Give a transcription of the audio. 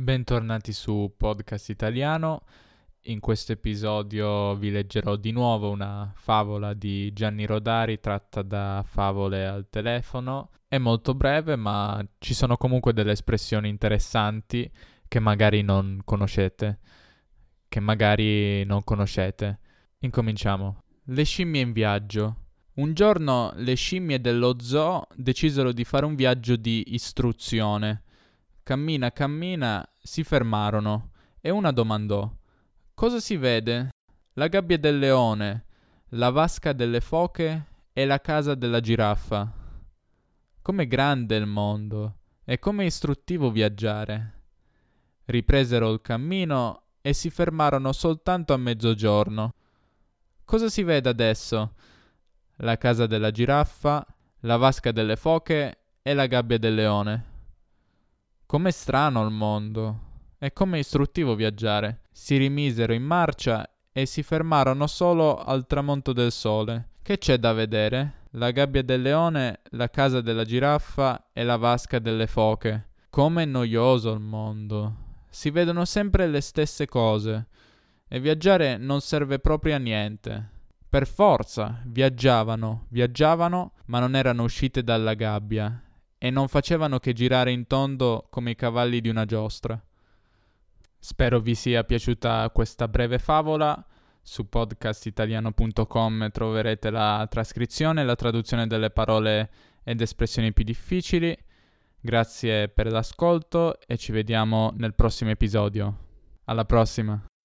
Bentornati su Podcast Italiano. In questo episodio vi leggerò di nuovo una favola di Gianni Rodari tratta da Favole al telefono. È molto breve, ma ci sono comunque delle espressioni interessanti che magari non conoscete. Che magari non conoscete. Incominciamo. Le scimmie in viaggio. Un giorno le scimmie dello zoo decisero di fare un viaggio di istruzione Cammina, cammina, si fermarono e una domandò: Cosa si vede? La gabbia del leone, la vasca delle foche e la casa della giraffa. Com'è grande il mondo e com'è istruttivo viaggiare. Ripresero il cammino e si fermarono soltanto a mezzogiorno. Cosa si vede adesso? La casa della giraffa, la vasca delle foche e la gabbia del leone. Com'è strano il mondo e com'è istruttivo viaggiare. Si rimisero in marcia e si fermarono solo al tramonto del sole. Che c'è da vedere? La gabbia del leone, la casa della giraffa e la vasca delle foche. Com'è noioso il mondo. Si vedono sempre le stesse cose e viaggiare non serve proprio a niente. Per forza viaggiavano, viaggiavano, ma non erano uscite dalla gabbia e non facevano che girare in tondo come i cavalli di una giostra. Spero vi sia piaciuta questa breve favola. Su podcastitaliano.com troverete la trascrizione e la traduzione delle parole ed espressioni più difficili. Grazie per l'ascolto e ci vediamo nel prossimo episodio. Alla prossima!